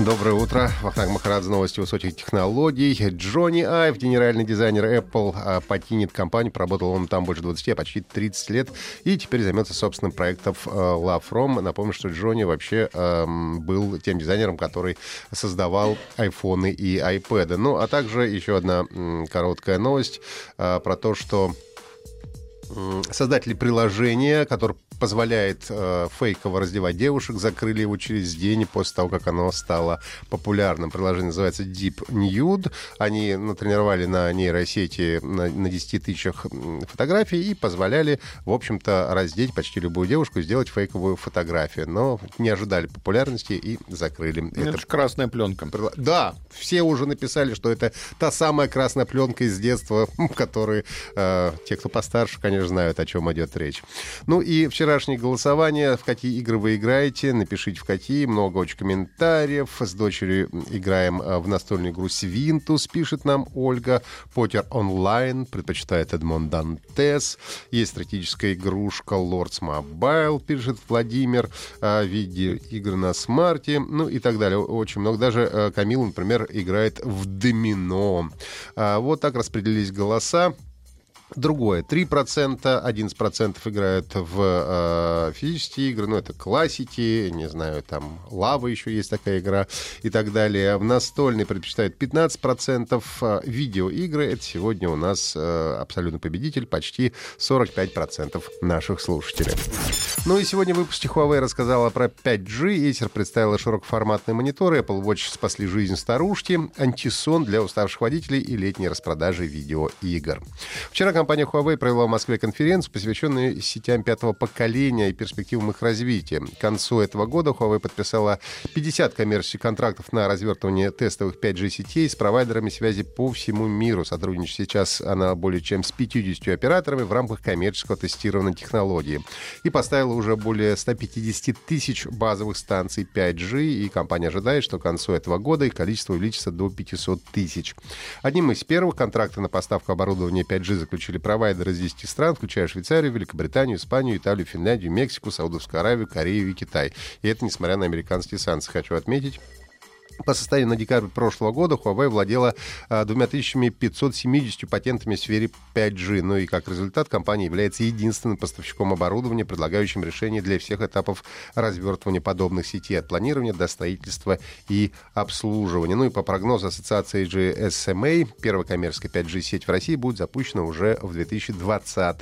Доброе утро. Вахтанг Махарадзе, новости высоких технологий. Джонни Айв, генеральный дизайнер Apple, а, покинет компанию. Поработал он там больше 20, а почти 30 лет. И теперь займется собственным проектом а, Love From. Напомню, что Джонни вообще эм, был тем дизайнером, который создавал айфоны и iPad. Ну, а также еще одна короткая новость э, про то, что создатели приложения, которое позволяет э, фейково раздевать девушек, закрыли его через день после того, как оно стало популярным. Приложение называется Deep Nude. Они натренировали на нейросети на, на 10 тысячах фотографий и позволяли, в общем-то, раздеть почти любую девушку и сделать фейковую фотографию. Но не ожидали популярности и закрыли. Это, это же красная пленка. Да, все уже написали, что это та самая красная пленка из детства, которые э, те, кто постарше, конечно, знают, о чем идет речь. Ну и вчера вчерашнее голосование, в какие игры вы играете, напишите в какие, много очень комментариев. С дочерью играем э, в настольную игру Свинтус, пишет нам Ольга. Потер онлайн, предпочитает Эдмон Дантес. Есть стратегическая игрушка Lords Mobile, пишет Владимир. Э, Видеоигры на смарте, ну и так далее. Очень много. Даже э, Камил, например, играет в домино. Вот так распределились голоса другое. 3%, 11% играют в э, физические игры, ну, это классики, не знаю, там, лава еще есть такая игра и так далее. В настольный предпочитают 15%. Э, видеоигры, это сегодня у нас э, абсолютно победитель, почти 45% наших слушателей. Ну и сегодня в выпуске Huawei рассказала про 5G, Acer представила широкоформатные мониторы, Apple Watch спасли жизнь старушки, антисон для уставших водителей и летние распродажи видеоигр. Вчера компания Huawei провела в Москве конференцию, посвященную сетям пятого поколения и перспективам их развития. К концу этого года Huawei подписала 50 коммерческих контрактов на развертывание тестовых 5G-сетей с провайдерами связи по всему миру. Сотрудничает сейчас она более чем с 50 операторами в рамках коммерческого тестирования технологии. И поставила уже более 150 тысяч базовых станций 5G, и компания ожидает, что к концу этого года их количество увеличится до 500 тысяч. Одним из первых контрактов на поставку оборудования 5G заключили заключили провайдеры из 10 стран, включая Швейцарию, Великобританию, Испанию, Италию, Финляндию, Мексику, Саудовскую Аравию, Корею и Китай. И это несмотря на американские санкции. Хочу отметить, по состоянию на декабрь прошлого года Huawei владела 2570 патентами в сфере 5G. Ну и как результат компания является единственным поставщиком оборудования, предлагающим решения для всех этапов развертывания подобных сетей от планирования до строительства и обслуживания. Ну и по прогнозу ассоциации GSMA, первая коммерческая 5G-сеть в России будет запущена уже в 2020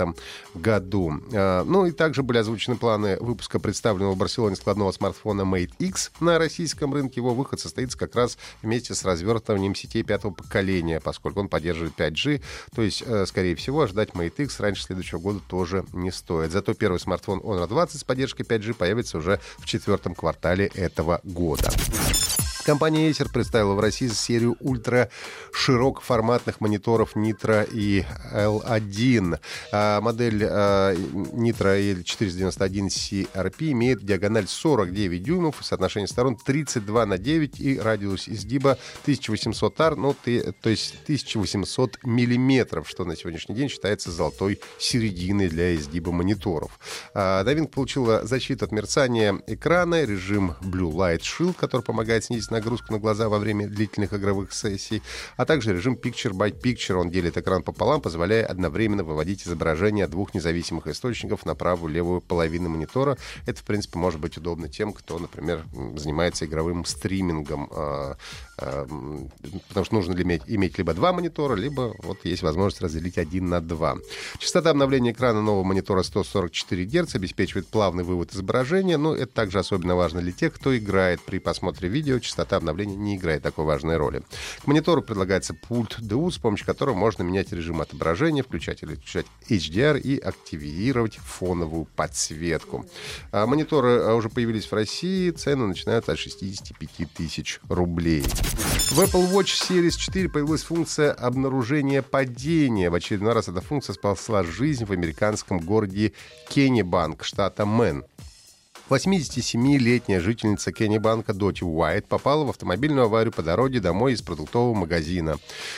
году. А, ну и также были озвучены планы выпуска представленного в Барселоне складного смартфона Mate X на российском рынке. Его выход состоит состоится как раз вместе с развертыванием сетей пятого поколения, поскольку он поддерживает 5G. То есть, э, скорее всего, ждать Mate X раньше следующего года тоже не стоит. Зато первый смартфон Honor 20 с поддержкой 5G появится уже в четвертом квартале этого года. Компания Acer представила в России серию ультра широкоформатных мониторов Nitro и L1. А, модель а, Nitro L491 CRP имеет диагональ 49 дюймов, соотношение сторон 32 на 9 и радиус изгиба 1800 ар, ну, то есть 1800 миллиметров, что на сегодняшний день считается золотой серединой для изгиба мониторов. А, новинка получила защиту от мерцания экрана, режим Blue Light Shield, который помогает снизить нагрузку на глаза во время длительных игровых сессий, а также режим Picture by Picture. Он делит экран пополам, позволяя одновременно выводить изображение двух независимых источников на правую и левую половину монитора. Это, в принципе, может быть удобно тем, кто, например, занимается игровым стримингом, а, а, потому что нужно иметь, иметь либо два монитора, либо вот есть возможность разделить один на два. Частота обновления экрана нового монитора 144 Гц обеспечивает плавный вывод изображения, но это также особенно важно для тех, кто играет при просмотре видео. Частота частота обновления не играет такой важной роли. К монитору предлагается пульт DU, с помощью которого можно менять режим отображения, включать или включать HDR и активировать фоновую подсветку. А мониторы а, уже появились в России, цены начинаются от 65 тысяч рублей. В Apple Watch Series 4 появилась функция обнаружения падения. В очередной раз эта функция спасла жизнь в американском городе Кеннебанк, штата Мэн. 87-летняя жительница Кеннибанка Доти Уайт попала в автомобильную аварию по дороге домой из продуктового магазина.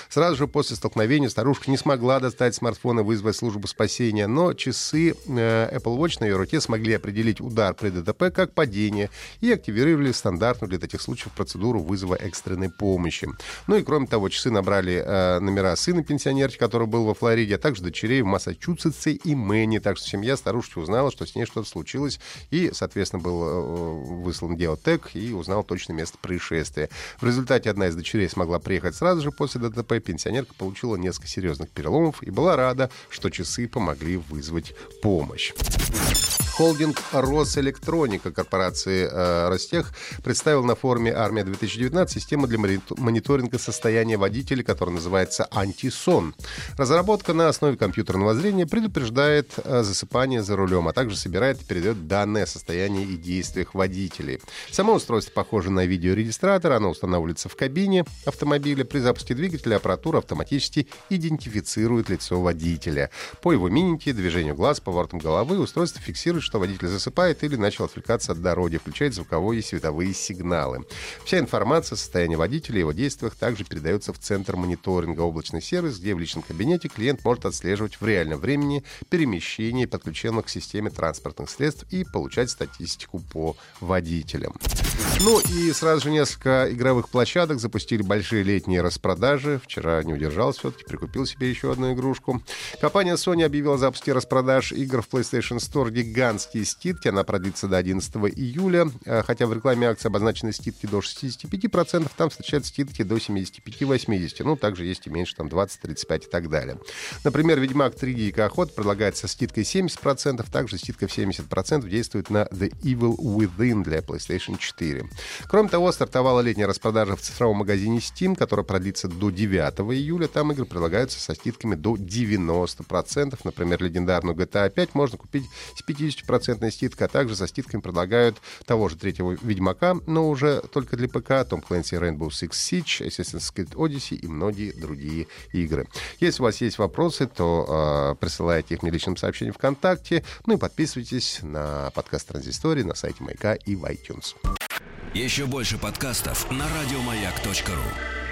Сразу же после столкновения старушка не смогла достать смартфон и вызвать службу спасения, но часы э, Apple Watch на ее руке смогли определить удар при ДТП как падение и активировали стандартную для таких случаев процедуру вызова экстренной помощи. Ну и кроме того, часы набрали э, номера сына пенсионерки, который был во Флориде, а также дочерей в Массачусетсе и Мэне. Так что семья старушки узнала, что с ней что-то случилось и, соответственно, соответственно, был э, выслан геотек и узнал точное место происшествия. В результате одна из дочерей смогла приехать сразу же после ДТП. Пенсионерка получила несколько серьезных переломов и была рада, что часы помогли вызвать помощь. Холдинг Росэлектроника корпорации э, Ростех представил на форуме «Армия-2019» систему для мониторинга состояния водителей, которая называется «Антисон». Разработка на основе компьютерного зрения предупреждает э, засыпание за рулем, а также собирает и передает данные о состоянии и действиях водителей. Само устройство похоже на видеорегистратор, оно устанавливается в кабине автомобиля. При запуске двигателя аппаратура автоматически идентифицирует лицо водителя. По его мимике, движению глаз, поворотам головы устройство фиксирует что водитель засыпает или начал отвлекаться от дороги, включает звуковые и световые сигналы. Вся информация о состоянии водителя и его действиях также передается в Центр мониторинга облачный сервис, где в личном кабинете клиент может отслеживать в реальном времени перемещение подключенных к системе транспортных средств и получать статистику по водителям. Ну и сразу же несколько игровых площадок запустили большие летние распродажи. Вчера не удержался все-таки, прикупил себе еще одну игрушку. Компания Sony объявила о запуске распродаж игр в PlayStation Store гигант гигантские скидки. Она продлится до 11 июля. Э, хотя в рекламе акции обозначены скидки до 65%, там встречаются скидки до 75-80%. Ну, также есть и меньше, там 20, 35 и так далее. Например, Ведьмак 3 Дикий Охот предлагает со скидкой 70%, также скидка в 70% действует на The Evil Within для PlayStation 4. Кроме того, стартовала летняя распродажа в цифровом магазине Steam, которая продлится до 9 июля. Там игры предлагаются со скидками до 90%. Например, легендарную GTA 5 можно купить с 50 10% скидка, а также со скидками предлагают того же третьего Ведьмака, но уже только для ПК, Tom Clancy Rainbow Six Siege, Assassin's Creed Odyssey и многие другие игры. Если у вас есть вопросы, то э, присылайте их мне личным сообщением ВКонтакте, ну и подписывайтесь на подкаст Транзистории на сайте Майка и в iTunes. Еще больше подкастов на радиомаяк.ру